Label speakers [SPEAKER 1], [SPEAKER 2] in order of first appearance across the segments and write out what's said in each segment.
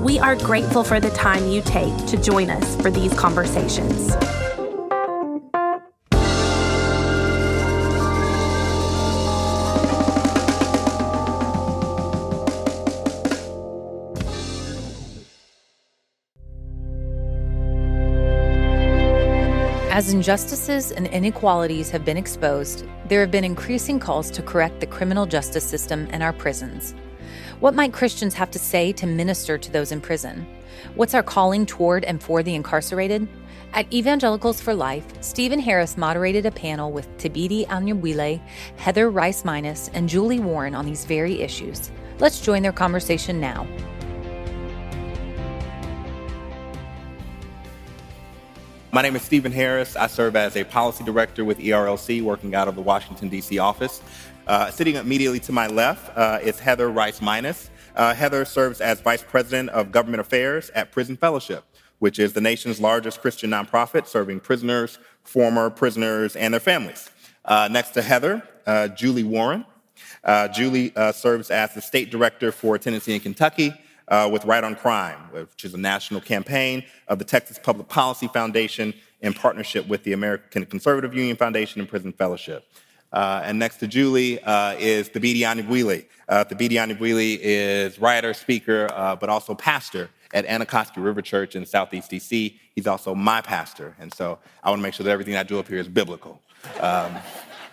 [SPEAKER 1] We are grateful for the time you take to join us for these conversations.
[SPEAKER 2] As injustices and inequalities have been exposed, there have been increasing calls to correct the criminal justice system and our prisons. What might Christians have to say to minister to those in prison? What's our calling toward and for the incarcerated? At Evangelicals for Life, Steven Harris moderated a panel with Thabiti Anyabwile, Heather Rice Minus, and Julie Warren on these very issues. Let's join their conversation now.
[SPEAKER 3] My name is Steven Harris. I serve as a policy director with ERLC, working out of the Washington, D.C. office. Uh, sitting immediately to my left uh, is Heather Rice Minus. Uh, Heather serves as Vice President of Government Affairs at Prison Fellowship, which is the nation's largest Christian nonprofit serving prisoners, former prisoners, and their families. Uh, next to Heather, uh, Julie Warren. Uh, Julie serves as the State Director for Tennessee and Kentucky with Right on Crime, which is a national campaign of the Texas Public Policy Foundation in partnership with the American Conservative Union Foundation and Prison Fellowship. Uh, and next to Julie uh, is Thabiti Anyabwile. Uh, Anyabwile is writer, speaker, uh, but also pastor at Anacostia River Church in Southeast DC. He's also my pastor. And so I want to make sure that everything I do up here is biblical um,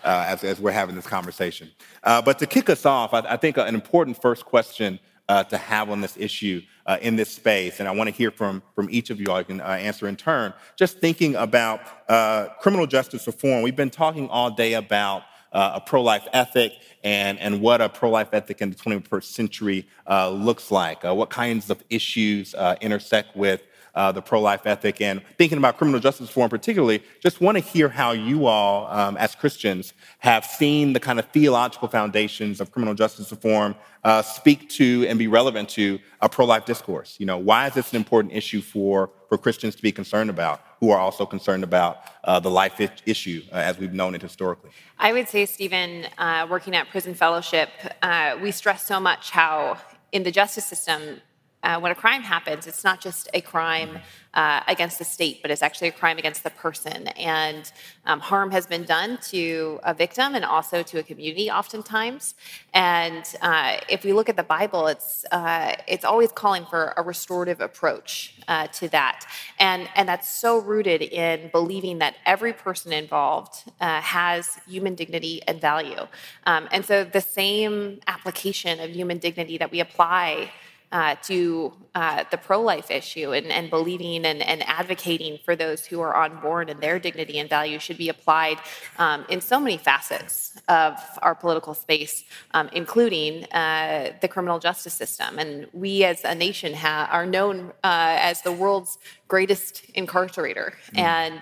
[SPEAKER 3] uh, as, as, we're having this conversation. Uh, but to kick us off, I, I think an important first question uh, to have on this issue uh, in this space. And I want to hear from, from each of you I can uh, answer in turn. Just thinking about uh, criminal justice reform, we've been talking all day about uh, a pro life ethic and, and what a pro life ethic in the 21st century uh, looks like, what kinds of issues intersect with uh, the pro life ethic and thinking about criminal justice reform, particularly, just want to hear how you all, um, as Christians, have seen the kind of theological foundations of criminal justice reform uh, speak to and be relevant to a pro life discourse. You know, why is this an important issue for, for Christians to be concerned about, who are also concerned about uh, the life issue uh, as we've known it historically?
[SPEAKER 4] I would say, Steven, uh, working at Prison Fellowship, uh, we stress so much how in the justice system, uh, when a crime happens, it's not just a crime uh, against the state, but it's actually a crime against the person. And um, harm has been done to a victim and also to a community, oftentimes. And uh, if we look at the Bible, it's uh, it's always calling for a restorative approach uh, to that, and and that's so rooted in believing that every person involved uh, has human dignity and value. Um, and so the same application of human dignity that we apply uh, to uh, the pro life issue and, and believing and, and, advocating for those who are unborn and their dignity and value should be applied um, in so many facets of our political space, um, including uh, the criminal justice system. And we as a nation ha- are known uh, as the world's greatest incarcerator. Mm. And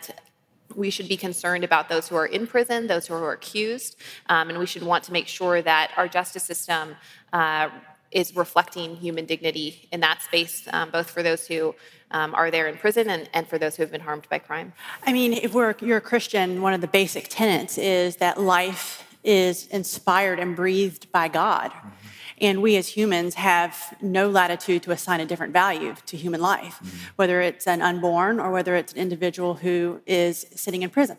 [SPEAKER 4] we should be concerned about those who are in prison, those who are accused, um, and we should want to make sure that our justice system uh, is reflecting human dignity in that space, um, both for those who um, are there in prison and, and for those who have been harmed by crime.
[SPEAKER 5] I mean, if we're, you're a Christian, one of the basic tenets is that life is inspired and breathed by God. Mm-hmm. And we as humans have no latitude to assign a different value to human life, mm-hmm. whether it's an unborn or whether it's an individual who is sitting in prison.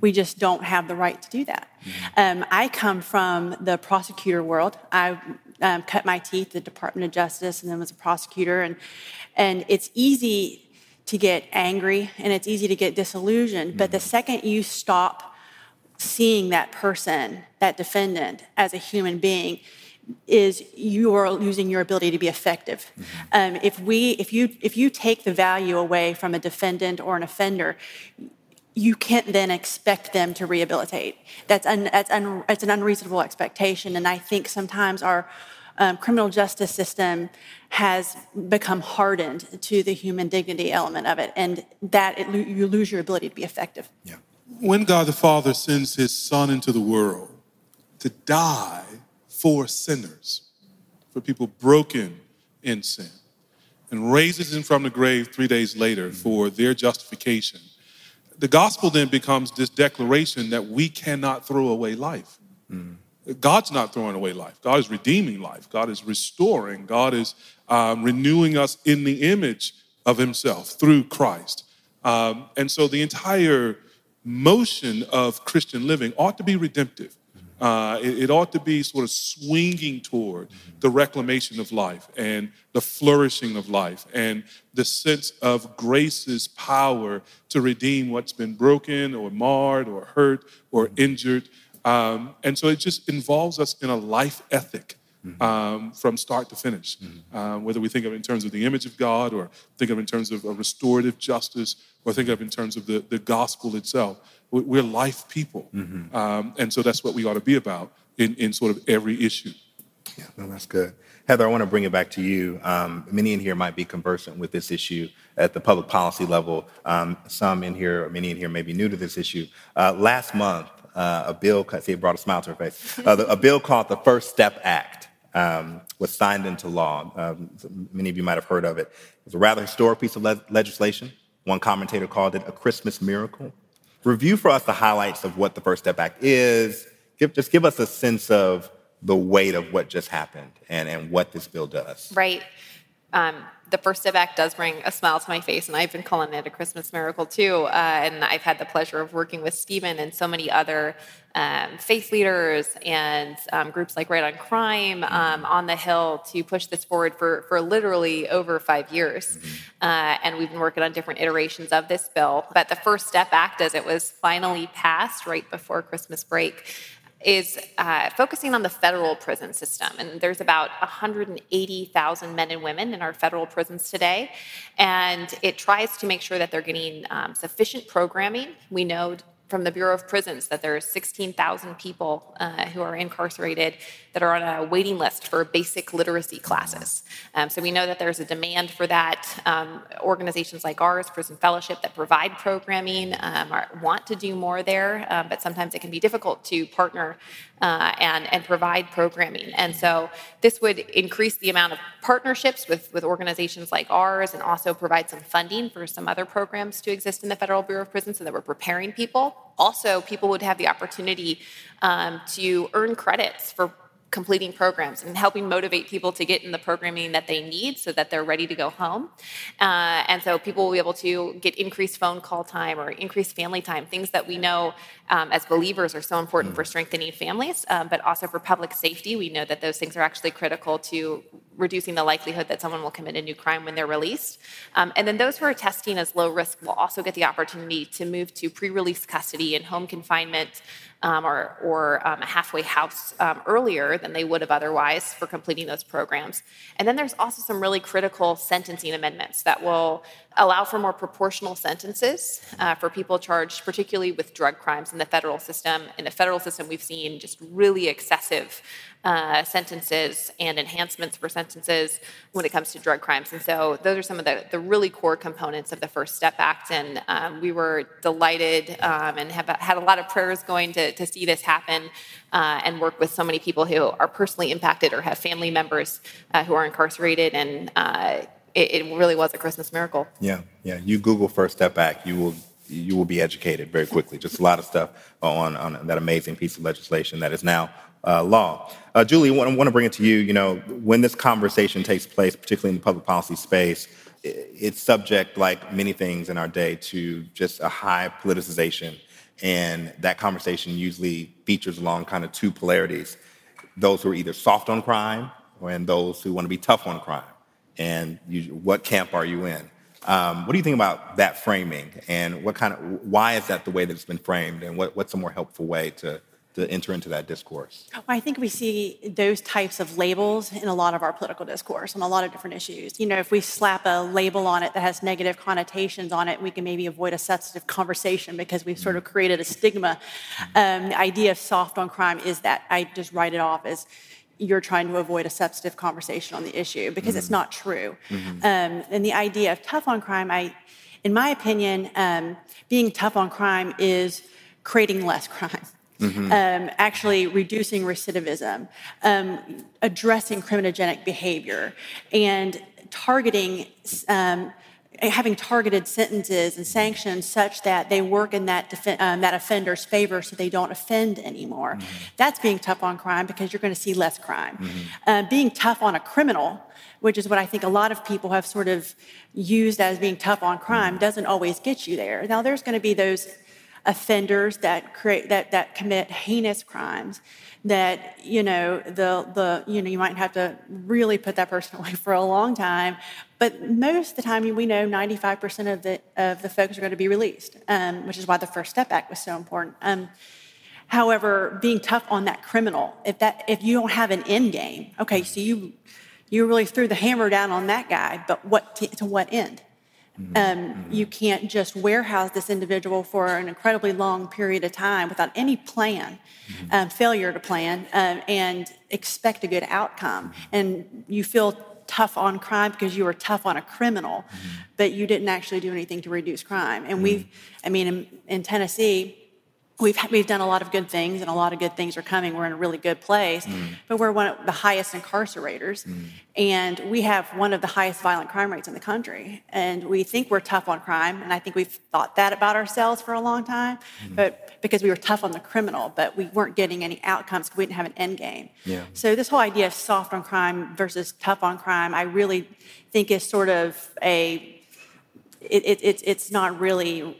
[SPEAKER 5] We just don't have the right to do that. Mm-hmm. Um, I come from the prosecutor world. I um, cut my teeth at the Department of Justice and then was a prosecutor. And, and it's easy to get angry and it's easy to get disillusioned. Mm-hmm. But the mm-hmm. second you stop seeing that person, that defendant, as a human being, is you are losing your ability to be effective. Mm-hmm. Um, if we, if you, if you take the value away from a defendant or an offender, you can't then expect them to rehabilitate. That's, un, that's, un, that's an unreasonable expectation. And I think sometimes our, um, criminal justice system has become hardened to the human dignity element of it, and that it, you lose your ability to be effective.
[SPEAKER 6] Yeah. When God the Father sends his Son into the world to die for sinners, for people broken in sin, and raises them from the grave three days later for their justification, the gospel then becomes this declaration that we cannot throw away life. Mm. God's not throwing away life. God is redeeming life. God is restoring. God is um, renewing us in the image of Himself through Christ. Um, and so the entire motion of Christian living ought to be redemptive. Uh, it, it, ought to be sort of swinging toward the reclamation of life and the flourishing of life and the sense of grace's power to redeem what's been broken or marred or hurt or injured. Um, and so it just involves us in a life ethic um, from start to finish. Um, whether we think of it in terms of the image of God or think of it in terms of a restorative justice or think of it in terms of the, the gospel itself. We're life people. Mm-hmm. Um, and so that's what we ought to be about in, in sort of every issue.
[SPEAKER 3] Yeah, no, that's good. Heather, I want to bring it back to you. Um, many in here might be conversant with this issue at the public policy level. Um, some in here, or many in here, may be new to this issue. Uh, last month, uh, a bill, see, it brought a smile to her face. Uh, a bill called the First Step Act um, was signed into law. Um, many of you might have heard of it. It's a rather historic piece of le- legislation. One commentator called it a Christmas miracle. Review for us the highlights of what the First Step Act is. Give, just give us a sense of the weight of what just happened and, and what this bill does.
[SPEAKER 4] Right. Um, the First Step Act does bring a smile to my face, and I've been calling it a Christmas miracle too. Uh, and I've had the pleasure of working with Steven and so many other um, faith leaders and um, groups like Right on Crime um, on the Hill to push this forward for, for literally over five years. Mm-hmm. Uh, and we've been working on different iterations of this bill. But the First Step Act, as it was finally passed right before Christmas break, is uh, focusing on the federal prison system. And there's about 180,000 men and women in our federal prisons today. And it tries to make sure that they're getting um, sufficient programming. We know from the Bureau of Prisons that there are 16,000 people uh, who are incarcerated that are on a waiting list for basic literacy classes. Um, so we know that there's a demand for that. Um, organizations like ours, Prison Fellowship, that provide programming, um, are, want to do more there, um, but sometimes it can be difficult to partner uh, and, and provide programming. And so this would increase the amount of partnerships with, with organizations like ours and also provide some funding for some other programs to exist in the Federal Bureau of Prisons so that we're preparing people. Also, people would have the opportunity um, to earn credits for completing programs and helping motivate people to get in the programming that they need so that they're ready to go home. Uh, and so people will be able to get increased phone call time or increased family time, things that we know um, as believers are so important for strengthening families, um, but also for public safety. We know that those things are actually critical to reducing the likelihood that someone will commit a new crime when they're released. Um, and then those who are testing as low risk will also get the opportunity to move to pre release custody and home confinement um, or, or um, a halfway house um, earlier than they would have otherwise for completing those programs. And then there's also some really critical sentencing amendments that will allow for more proportional sentences uh, for people charged, particularly with drug crimes in the federal system. In the federal system, we've seen just really excessive uh, sentences and enhancements for sentences when it comes to drug crimes. And so those are some of the, the really core components of the First Step Act. And um, we were delighted um, and have had a lot of prayers going to, to see this happen uh, and work with so many people who are personally impacted or have family members uh, who are incarcerated. And uh, it, it really was a Christmas miracle.
[SPEAKER 3] Yeah, yeah. You Google First Step Act, you will you will be educated very quickly. Just a lot of stuff on, on that amazing piece of legislation that is now uh, law. Uh, Julie, I want to bring it to you. You know, when this conversation takes place, particularly in the public policy space, it's subject, like many things in our day, to just a high politicization. And that conversation usually features along kind of two polarities those who are either soft on crime and those who want to be tough on crime and you, what camp are you in? Um, what do you think about that framing, and what kind of why is that the way that it's been framed, and what, what's a more helpful way to to enter into that discourse?
[SPEAKER 5] Well, I think we see those types of labels in a lot of our political discourse on a lot of different issues. You know, if we slap a label on it that has negative connotations on it, we can maybe avoid a sensitive conversation because we've sort of created a stigma. Um, the idea of soft on crime is that I just write it off as you're trying to avoid a substantive conversation on the issue because mm-hmm. it's not true. Mm-hmm. Um, and the idea of tough on crime, I, in my opinion, um, being tough on crime is creating less crime. Mm-hmm. Um, actually reducing recidivism, um, addressing criminogenic behavior, and targeting um, having targeted sentences and sanctions such that they work in that, def- um, that offender's favor so they don't offend anymore. Mm-hmm. That's being tough on crime because you're going to see less crime. Mm-hmm. Uh, being tough on a criminal, which is what I think a lot of people have sort of used as being tough on crime, mm-hmm. doesn't always get you there. Now, there's going to be those offenders that create that that commit heinous crimes that you know the the you know you might have to really put that person away for a long time. But most of the time we know 95% of the of the folks are going to be released um, which is why the first step act was so important. Um, however being tough on that criminal if that if you don't have an end game okay so you you really threw the hammer down on that guy but what to, to what end Mm-hmm. Um, mm-hmm. You can't just warehouse this individual for an incredibly long period of time without any plan, mm-hmm. um, failure to plan, um, and expect a good outcome. Mm-hmm. And you feel tough on crime because you were tough on a criminal, mm-hmm. but you didn't actually do anything to reduce crime. And we've, I mean, in, in Tennessee, we've we've done a lot of good things and a lot of good things are coming we're in a really good place mm. but we're one of the highest incarcerators mm. and we have one of the highest violent crime rates in the country and we think we're tough on crime and i think we've thought that about ourselves for a long time mm. but because we were tough on the criminal but we weren't getting any outcomes we didn't have an end game yeah. so this whole idea of soft on crime versus tough on crime i really think is sort of a it, it, it's, it's not really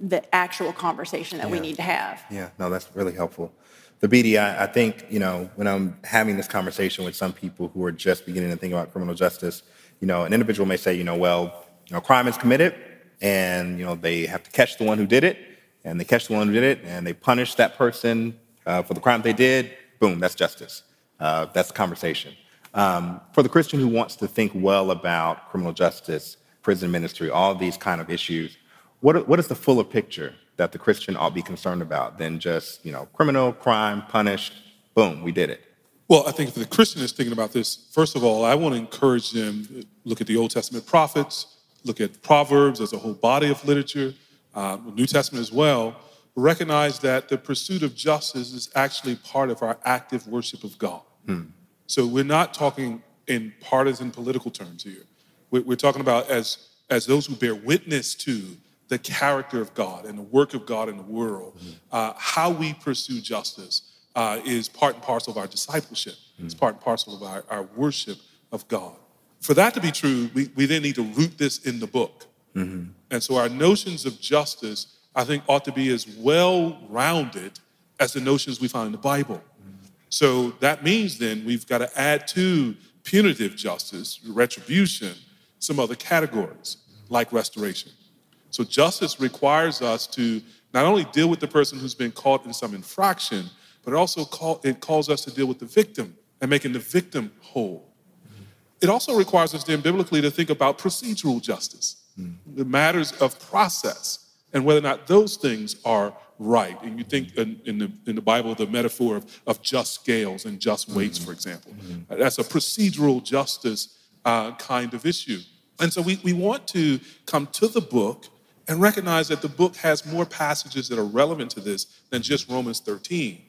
[SPEAKER 5] the actual conversation that yeah. we need to have.
[SPEAKER 3] Yeah, no, that's really helpful. Thabiti, I, I, think, you know, when I'm having this conversation with some people who are just beginning to think about criminal justice, you know, an individual may say, you know, well, you know, crime is committed and, you know, they have to catch the one who did it and they catch the one who did it and they punish that person uh, for the crime they did. Boom, that's justice. Uh, that's the conversation. Um, for the Christian who wants to think well about criminal justice, prison ministry, all these kind of issues, what, what is the fuller picture that the Christian ought to be concerned about than just, you know, criminal, crime, punished, boom, we did it?
[SPEAKER 6] Well, I think if the Christian is thinking about this, first of all, I want to encourage them to look at the Old Testament prophets, look at Proverbs as a whole body of literature, uh, New Testament as well, recognize that the pursuit of justice is actually part of our active worship of God. Hmm. So we're not talking in partisan political terms here. We're, we're talking about as, as those who bear witness to the character of God and the work of God in the world, mm-hmm. uh, how we pursue justice uh, is part and parcel of our discipleship. Mm-hmm. It's part and parcel of our, our worship of God. For that to be true, we, we then need to root this in the book. Mm-hmm. And so our notions of justice, I think, ought to be as well rounded as the notions we find in the Bible. Mm-hmm. So that means then we've got to add to punitive justice, retribution, some other categories like restoration. So justice requires us to not only deal with the person who's been caught in some infraction, but it also call, it calls us to deal with the victim and making the victim whole. It also requires us then biblically to think about procedural justice, mm. the matters of process, and whether or not those things are right. And you think in, in, the, in the Bible, the metaphor of, of just scales and just weights, for example. Mm-hmm. That's a procedural justice uh, kind of issue. And so we, we want to come to the book and recognize that the book has more passages that are relevant to this than just Romans 13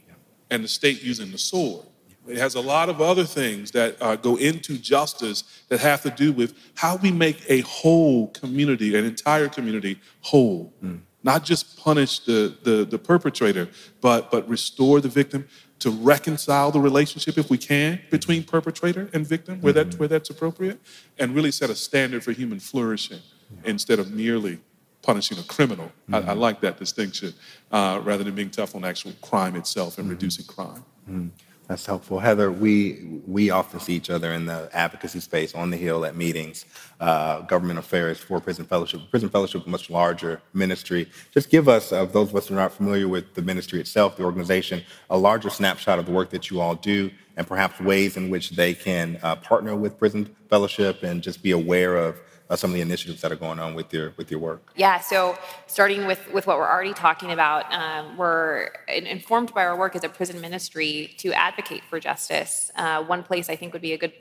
[SPEAKER 6] and the state using the sword. It has a lot of other things that uh, go into justice that have to do with how we make a whole community, an entire community, whole. Mm. Not just punish the, the, the perpetrator, but, but restore the victim, to reconcile the relationship, if we can, between perpetrator and victim, where, that, mm-hmm. where that's appropriate, and really set a standard for human flourishing instead of merely punishing a criminal. Mm-hmm. I, I, mm-hmm. like that distinction uh, rather than being tough on actual crime itself and mm-hmm. reducing crime.
[SPEAKER 3] Mm-hmm. That's helpful. Heather, we, we often see each other in the advocacy space on the Hill at meetings, uh, government affairs for Prison Fellowship. Prison Fellowship is a much larger ministry. Just give us, of uh, those of us who are not familiar with the ministry itself, the organization, a larger snapshot of the work that you all do and perhaps ways in which they can uh, partner with Prison Fellowship and just be aware of uh, some of the initiatives that are going on with your with your work?
[SPEAKER 4] Yeah, so starting with with what we're already talking about, um, we're informed by our work as a prison ministry to advocate for justice. Uh, one place I think would be a good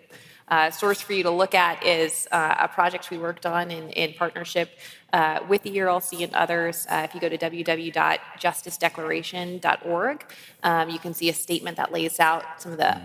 [SPEAKER 4] uh, source for you to look at is uh, a project we worked on in, in partnership uh, with the ERLC and others. Uh, if you go to www.justicedeclaration.org, um, you can see a statement that lays out some of the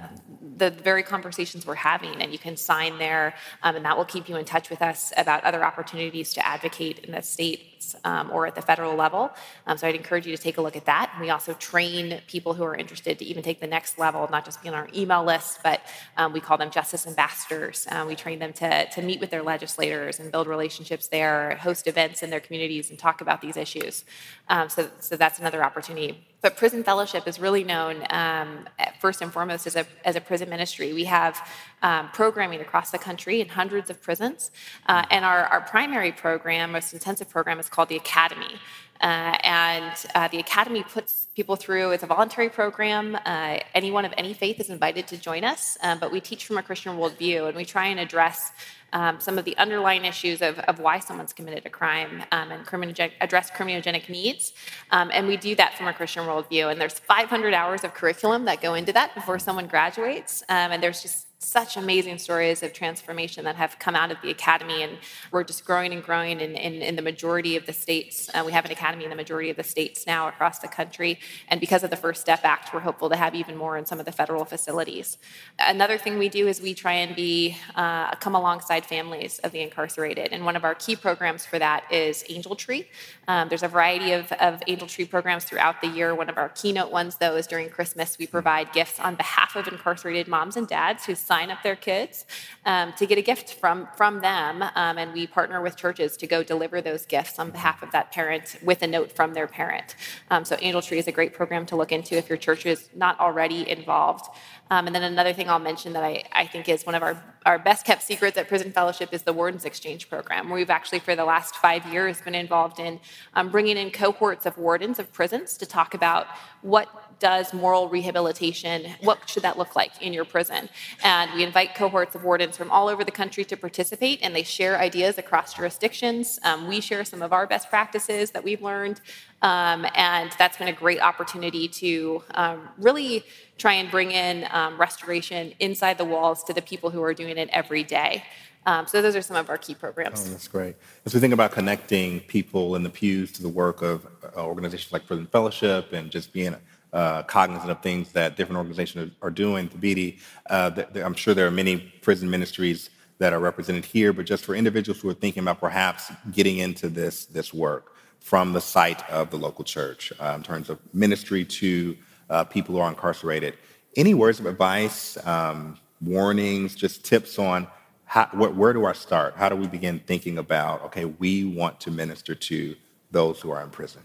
[SPEAKER 4] the very conversations we're having, and you can sign there, um, and that will keep you in touch with us about other opportunities to advocate in the states um, or at the federal level. Um, so I'd encourage you to take a look at that. We also train people who are interested to even take the next level, not just be on our email list, but um, we call them justice ambassadors. Um, we train them to, to meet with their legislators and build relationships there, host events in their communities, and talk about these issues. Um, so, so that's another opportunity. But Prison Fellowship is really known um, first and foremost as a, as a prison ministry. We have um, programming across the country in hundreds of prisons. Uh, and our, our primary program, most intensive program, is called the Academy. Uh, and uh, the Academy puts people through, it's a voluntary program. Uh, anyone of any faith is invited to join us, um, but we teach from a Christian worldview and we try and address um, some of the underlying issues of, of why someone's committed a crime um, and criminogen- address criminogenic needs. Um, and we do that from a Christian worldview. And there's 500 hours of curriculum that go into that before someone graduates. Um, and there's just such amazing stories of transformation that have come out of the academy and we're just growing and growing in, in, in the majority of the states. Uh, we have an academy in the majority of the states now across the country and because of the first step act we're hopeful to have even more in some of the federal facilities. Another thing we do is we try and be uh, come alongside families of the incarcerated and one of our key programs for that is angel tree. Um, there's a variety of, of angel tree programs throughout the year. One of our keynote ones though is during christmas we provide gifts on behalf of incarcerated moms and dads who sign up their kids um, to get a gift from, from them. Um, and we partner with churches to go deliver those gifts on behalf of that parent with a note from their parent. Um, so Angel Tree is a great program to look into if your church is not already involved. Um, and then another thing I'll mention that I, I think is one of our, our best kept secrets at Prison Fellowship is the Wardens Exchange Program, where we've actually, for the last five years, been involved in um, bringing in cohorts of wardens of prisons to talk about what does moral rehabilitation, what should that look like in your prison? And we invite cohorts of wardens from all over the country to participate, and they share ideas across jurisdictions. Um, we share some of our best practices that we've learned, um, and that's been a great opportunity to um, really try and bring in um, restoration inside the walls to the people who are doing it every day. Um, so those are some of our key programs.
[SPEAKER 3] Oh, that's great. As we think about connecting people in the pews to the work of uh, organizations like Prison Fellowship and just being uh, cognizant of things that different organizations are, doing. Thabiti, uh, I'm sure there are many prison ministries that are represented here, but just for individuals who are thinking about perhaps getting into this, this work from the site of the local church uh, in terms of ministry to uh, people who are incarcerated, any words of advice, um, warnings, just tips on how, where, where do I start? How do we begin thinking about, okay, we want to minister to those who are in prison?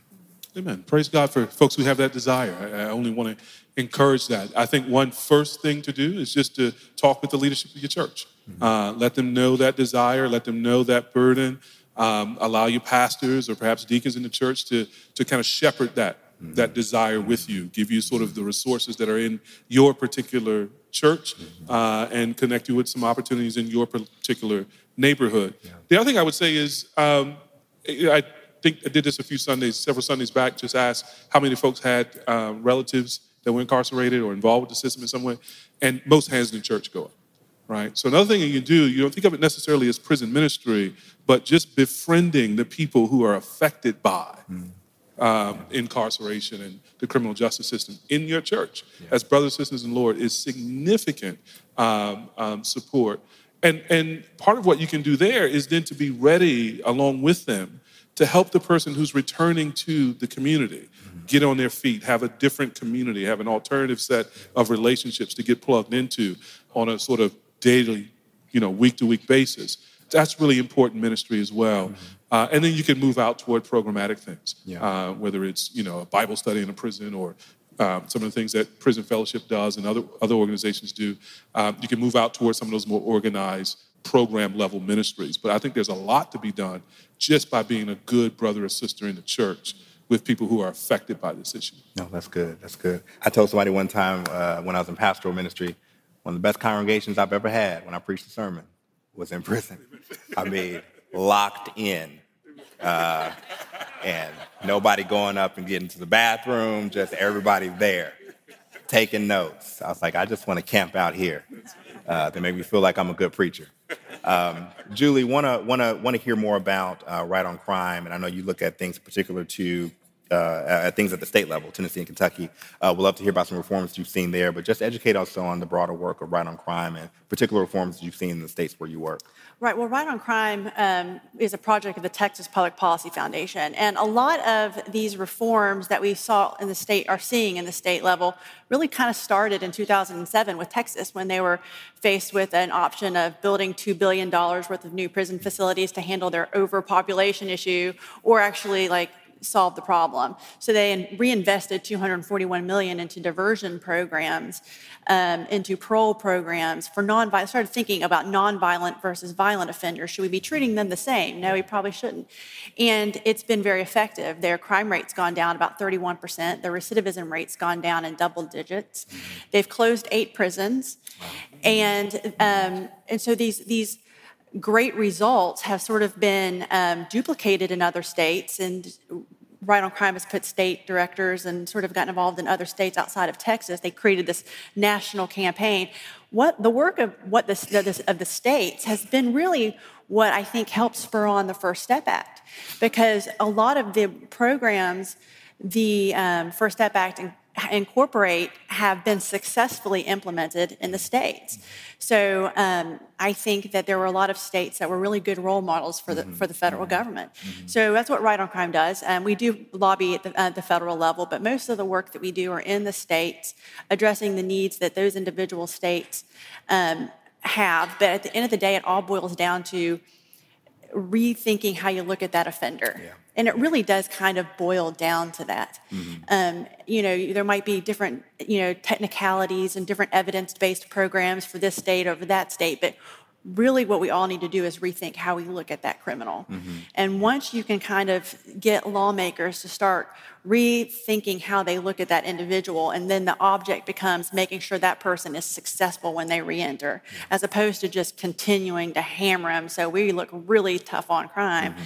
[SPEAKER 6] Amen. Praise God for folks who have that desire. I, I only want to encourage that. I think one first thing to do is just to talk with the leadership of your church. Mm-hmm. Uh, let them know that desire, let them know that burden. Um, allow your pastors or perhaps deacons in the church to, to kind of shepherd that, mm-hmm. that desire with you, give you sort of the resources that are in your particular church, mm-hmm. uh, and connect you with some opportunities in your particular neighborhood. The other thing I would say is um, I think I did this a few Sundays, several Sundays back, just asked how many folks had um, relatives that were incarcerated or involved with the system in some way, and most hands in the church go up, right? So another thing that you can do, you don't think of it necessarily as prison ministry, but just befriending the people who are affected by mm. um, incarceration and the criminal justice system in your church yeah. as brothers, sisters, and Lord is significant um, um, support. And, and part of what you can do there is then to be ready along with them to help the person who's returning to the community get on their feet, have a different community, have an alternative set of relationships to get plugged into on a sort of daily, you know, week to week basis. That's really important ministry as well. Mm-hmm. Uh, and then you can move out toward programmatic things, yeah. uh, whether it's you know a Bible study in a prison or um, some of the things that Prison Fellowship does and other other organizations do. Um, you can move out towards some of those more organized program level ministries. But I think there's a lot to be done just by being a good brother or sister in the church with people who are affected by this issue.
[SPEAKER 3] No, that's good. That's good. I told somebody one time uh, when I was in pastoral ministry, one of the best congregations I've ever had when I preached a sermon was in prison. I mean, locked in. Uh, and nobody going up and getting to the bathroom, just everybody there taking notes. I was like, I just want to camp out here. Uh, they make me feel like I'm a good preacher. Um, Julie, want to want to want to hear more about uh, right on crime, and I know you look at things particular to uh, at things at the state level, Tennessee and Kentucky. Uh, we'd love to hear about some reforms you've seen there, but just educate us on the broader work of Right on Crime and particular reforms you've seen in the states where you work.
[SPEAKER 5] Right. Well, Right on Crime um, is a project of the Texas Public Policy Foundation, and a lot of these reforms that we saw in the state are seeing in the state level really kind of started in 2007 with Texas when they were faced with an option of building $2 billion worth of new prison facilities to handle their overpopulation issue or actually like solve the problem. So they reinvested 241 million into diversion programs, um, into parole programs for non-violent. Started thinking about non-violent versus violent offenders. Should we be treating them the same? No, we probably shouldn't. And it's been very effective. Their crime rate's gone down about 31 percent. Their recidivism rate's gone down in double digits. They've closed eight prisons, and um, and so these these great results have sort of been um, duplicated in other states and Right on Crime has put state directors and sort of gotten involved in other states outside of Texas. They created this national campaign. What the work of what the, of the states has been really what I think helped spur on the First Step Act, because a lot of the programs, the um, First Step Act incorporate have been successfully implemented in the states. So um, I think that there were a lot of states that were really good role models for the mm-hmm. for the federal government. Mm-hmm. So that's what Right on Crime does. And we do lobby at the, at the, federal level, but most of the work that we do are in the states, addressing the needs that those individual states um, have. But at the end of the day, it all boils down to rethinking how you look at that offender. Yeah. And it really does kind of boil down to that. Mm-hmm. Um, you know, there might be different, you know, technicalities and different evidence-based programs for this state over that state, but really what we all need to do is rethink how we look at that criminal. Mm-hmm. And once you can kind of get lawmakers to start rethinking how they look at that individual, and then the object becomes making sure that person is successful when they reenter, as opposed to just continuing to hammer them so we look really tough on crime. Mm-hmm.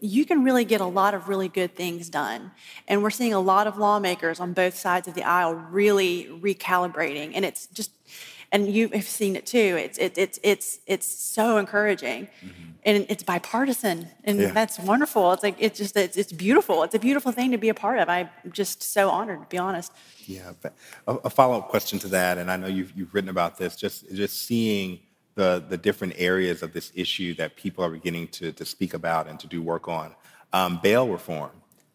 [SPEAKER 5] You can really get a lot of really good things done. And we're seeing a lot of lawmakers on both sides of the aisle really recalibrating. And it's just and you've seen it too. It's it, it's it's it's so encouraging, mm-hmm. and it's bipartisan, and yeah. that's wonderful. It's like it's just it's, it's beautiful. It's a beautiful thing to be a part of. I'm just so honored to be honest.
[SPEAKER 3] Yeah, a, a follow up question to that, and I know you've you've written about this. Just just seeing the the different areas of this issue that people are beginning to to speak about and to do work on. Um, bail reform.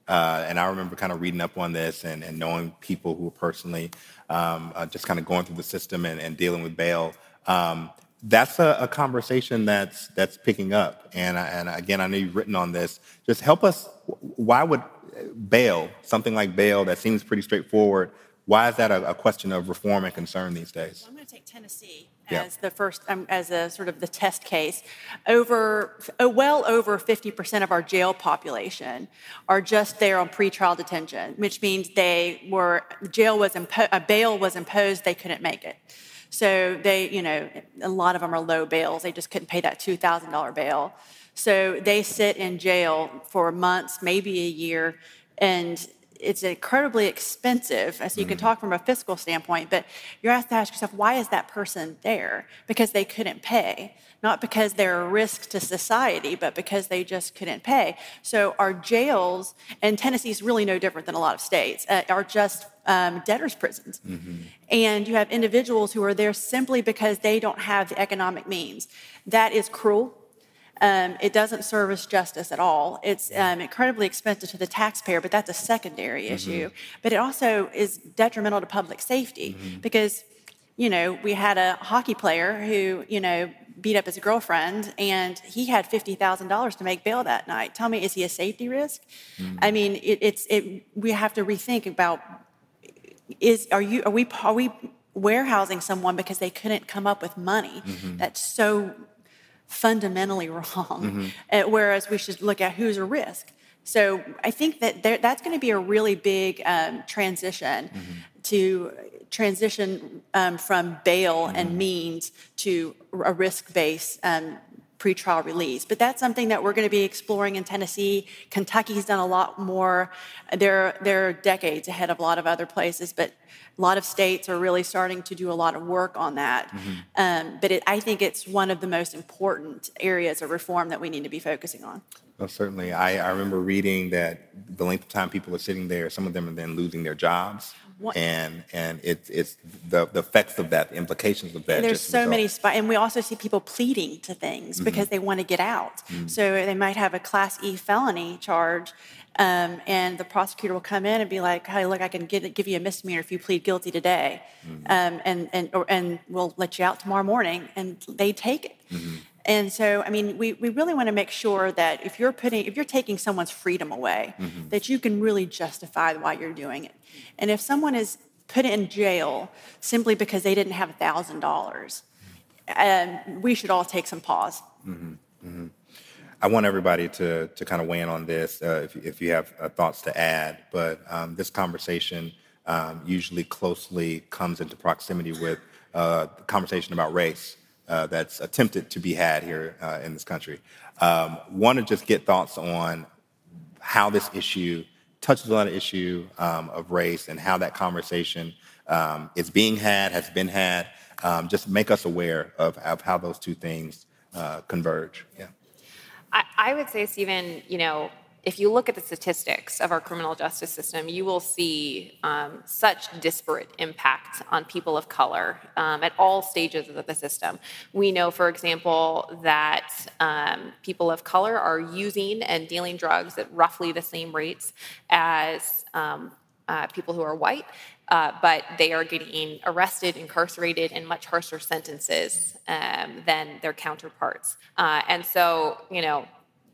[SPEAKER 3] Uh, and I remember kind of reading up on this and, and knowing people who were personally um, uh, just kind of going through the system and, and dealing with bail. Um, that's a, a, conversation that's that's picking up. And, and again, I know you've written on this. Just help us. Why would bail, something like bail, that seems pretty straightforward, why is that a, a question of reform and concern these days?
[SPEAKER 5] I'm going to take Tennessee as the first, um, as a sort of the test case. Over, uh, well over 50% of our jail population are just there on pretrial detention, which means they were, jail was, impo- a bail was imposed, they couldn't make it. So they, you know, a lot of them are low bails. They just couldn't pay that $2,000 bail. So they sit in jail for months, maybe a year, and it's incredibly expensive. So you can mm. talk from a fiscal standpoint, but you have to ask yourself, why is that person there? Because they couldn't pay, not because they're a risk to society, but because they just couldn't pay. So our jails, and Tennessee is really no different than a lot of states, uh, are just um, debtors' prisons. Mm-hmm. And you have individuals who are there simply because they don't have the economic means. That is cruel um, it doesn't service justice at all. It's um, incredibly expensive to the taxpayer, but that's a secondary mm-hmm. issue. But it also is detrimental to public safety mm-hmm. because, you know, we had a hockey player who, you know, beat up his girlfriend and he had $50,000 to make bail that night. Tell me, is he a safety risk? Mm-hmm. I mean, it, it's, it, we have to rethink about is, are you, are we, are we warehousing someone because they couldn't come up with money? Mm-hmm. That's so fundamentally wrong, mm-hmm. uh, whereas we should look at who's a risk. So I think that there, that's going to be a really big um, transition mm-hmm. to transition um, from bail and means to a risk-based um, pretrial release. But that's something that we're going to be exploring in Tennessee. Kentucky's done a lot more. They're, they're decades ahead of a lot of other places, but a lot of states are really starting to do a lot of work on that. Mm-hmm. Um, but it, I think it's one of the most important areas of reform that we need to be focusing on.
[SPEAKER 3] Well, certainly. I, I remember reading that the length of time people are sitting there, some of them are then losing their jobs. What? And and it's it's the, the effects of that, the implications of that.
[SPEAKER 5] And there's so many, and we also see people pleading to things mm-hmm. because they want to get out. Mm-hmm. So they might have a Class E felony charge, um, and the prosecutor will come in and be like, "Hey, look, I can get, give you a misdemeanor if you plead guilty today, mm-hmm. um, and and or, and we'll let you out tomorrow morning." And they take it. Mm-hmm. And so, I mean, we, we really want to make sure that if you're putting, if you're taking someone's freedom away, mm-hmm. that you can really justify why you're doing it. And if someone is put in jail simply because they didn't have a thousand dollars, um, we should all take some pause. Mm-hmm.
[SPEAKER 3] Mm-hmm. I want everybody to to kind of weigh in on this uh, if if you have uh, thoughts to add. But um, this conversation um, usually closely comes into proximity with uh, the conversation about race uh, that's attempted to be had here uh, in this country. Um, Want to just get thoughts on how this issue touches on the issue um, of race and how that conversation um, is being had, has been had. Um, just make us aware of, of how those two things uh, converge. Yeah.
[SPEAKER 4] I, I would say, Steven, you know, if you look at the statistics of our criminal justice system, you will see um, such disparate impact on people of color um, at all stages of the system. We know, for example, that um, people of color are using and dealing drugs at roughly the same rates as um, uh, people who are white. Uh, but they are getting arrested, incarcerated, in much harsher sentences um, than their counterparts. Uh, and so, you know,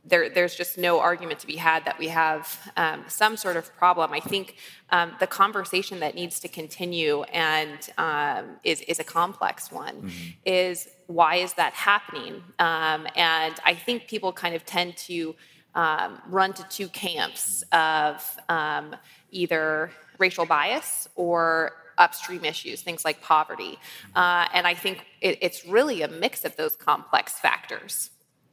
[SPEAKER 4] there, there's just no argument to be had that we have um, some sort of problem. I think um, the conversation that needs to continue and um, is, is a complex one mm-hmm. is why is that happening? Um, and I think people kind of tend to um, run to two camps of um, either racial bias or upstream issues, things like poverty. Mm-hmm. Uh, and I think it, it's really a mix of those complex factors.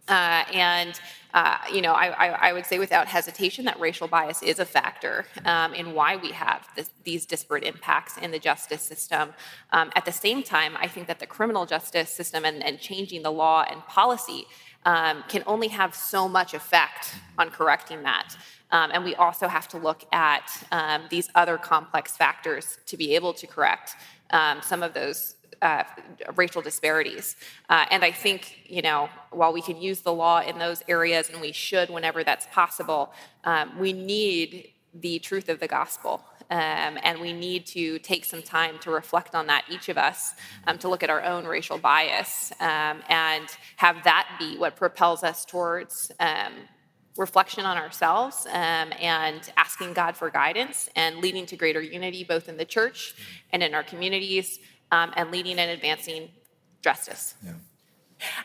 [SPEAKER 4] Uh, and uh, you know, I, I, I, would say without hesitation that racial bias is a factor um, in why we have this, these disparate impacts in the justice system. Um, at the same time, I think that the criminal justice system and, and changing the law and policy um, can only have so much effect on correcting that. Um, and we also have to look at um, these other complex factors to be able to correct um, some of those uh, racial disparities. Uh, and I think, you know, while we can use the law in those areas, and we should whenever that's possible, um, we need the truth of the gospel. Um, and we need to take some time to reflect on that, each of us, um, to look at our own racial bias um, and have that be what propels us towards um, reflection on ourselves um, and asking God for guidance and leading to greater unity both in the church and in our communities um, and leading and advancing justice. Yeah.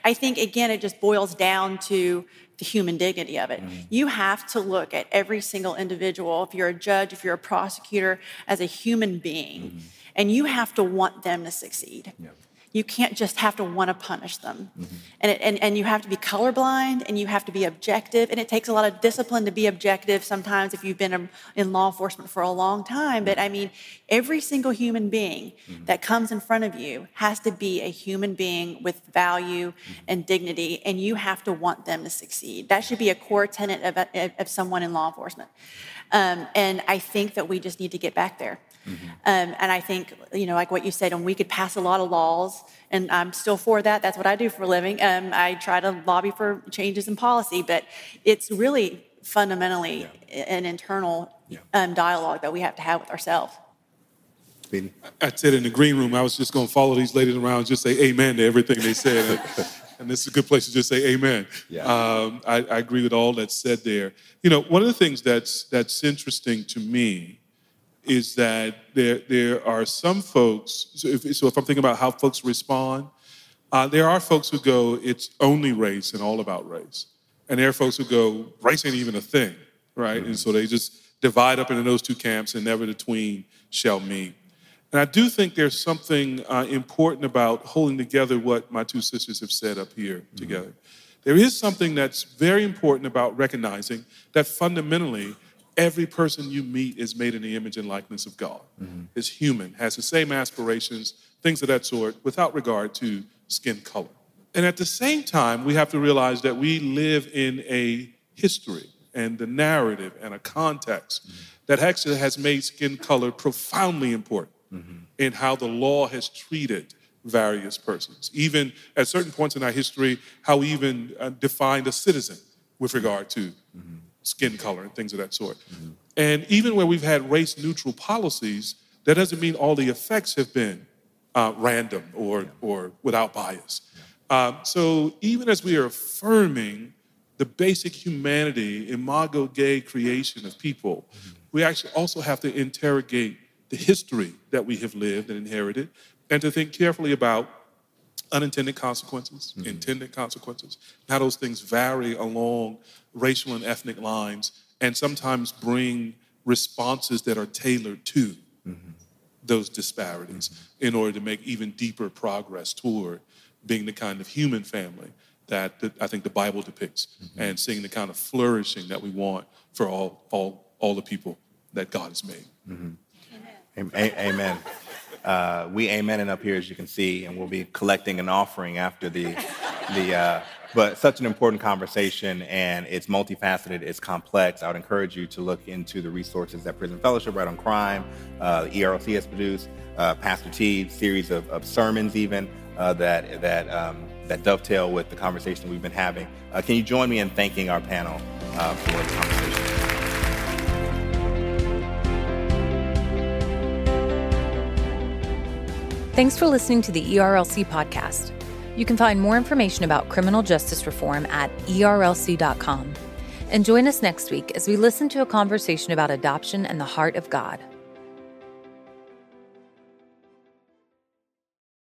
[SPEAKER 5] I think, again, it just boils down to the human dignity of it. Mm-hmm. You have to look at every single individual, if you're a judge, if you're a prosecutor, as a human being, mm-hmm. and you have to want them to succeed. Yeah you can't just have to want to punish them. Mm-hmm. And, it, and, and you have to be colorblind and you have to be objective. And it takes a lot of discipline to be objective sometimes if you've been in law enforcement for a long time. But I mean, every single human being mm-hmm. that comes in front of you has to be a human being with value mm-hmm. and dignity, and you have to want them to succeed. That should be a core tenet of, of someone in law enforcement. Um, and I think that we just need to get back there. Mm-hmm. Um, and I think, you know, like what you said, and we could pass a lot of laws, and I'm still for that. That's what I do for a living. Um, I try to lobby for changes in policy, but it's really fundamentally yeah. an internal yeah. um, dialogue that we have to have with ourselves.
[SPEAKER 6] I said in the green room, I was just going to follow these ladies around and just say amen to everything they said. and this is a good place to just say amen. Yeah. Um, I, I, agree with all that's said there. You know, one of the things that's, that's interesting to me is that there, there are some folks, so if, so if I'm thinking about how folks respond, uh, there are folks who go, it's only race and all about race. And there are folks who go, race ain't even a thing, right? Mm-hmm. And so they just divide up into those two camps and never the tween shall meet. And I do think there's something uh, important about holding together what my two sisters have said up here mm-hmm. together. There is something that's very important about recognizing that fundamentally, every person you meet is made in the image and likeness of God, mm-hmm. is human, has the same aspirations, things of that sort, without regard to skin color. And at the same time, we have to realize that we live in a history and the narrative and a context mm-hmm. that actually has made skin color profoundly important mm-hmm. in how the law has treated various persons. Even at certain points in our history, how we even uh, defined a citizen with regard to mm-hmm. Skin color and things of that sort. Mm-hmm. And even where we've had race neutral policies, that doesn't mean all the effects have been uh, random or, yeah. or without bias. Yeah. Um, so even as we are affirming the basic humanity, imago Dei creation of people, mm-hmm. we actually also have to interrogate the history that we have lived and inherited and to think carefully about unintended consequences, mm-hmm. intended consequences, how those things vary along racial and ethnic lines, and sometimes bring responses that are tailored to mm-hmm. those disparities mm-hmm. in order to make even deeper progress toward being the kind of human family that, I think the Bible depicts, mm-hmm. and seeing the kind of flourishing that we want for all, all, all the people that God has made.
[SPEAKER 3] Mm-hmm. Amen. Amen uh, we amening up here, as you can see, and we'll be collecting an offering after the, the uh, but such an important conversation, and it's multifaceted, it's complex. I would encourage you to look into the resources that Prison Fellowship, Right on Crime, uh, ERLC has produced, uh, Pastor T, series of, of sermons even uh, that, that, um, that dovetail with the conversation we've been having. Uh, can you join me in thanking our panel uh, for the conversation?
[SPEAKER 2] Thanks for listening to the ERLC podcast. You can find more information about criminal justice reform at erlc.com. And join us next week as we listen to a conversation about adoption and the heart of God.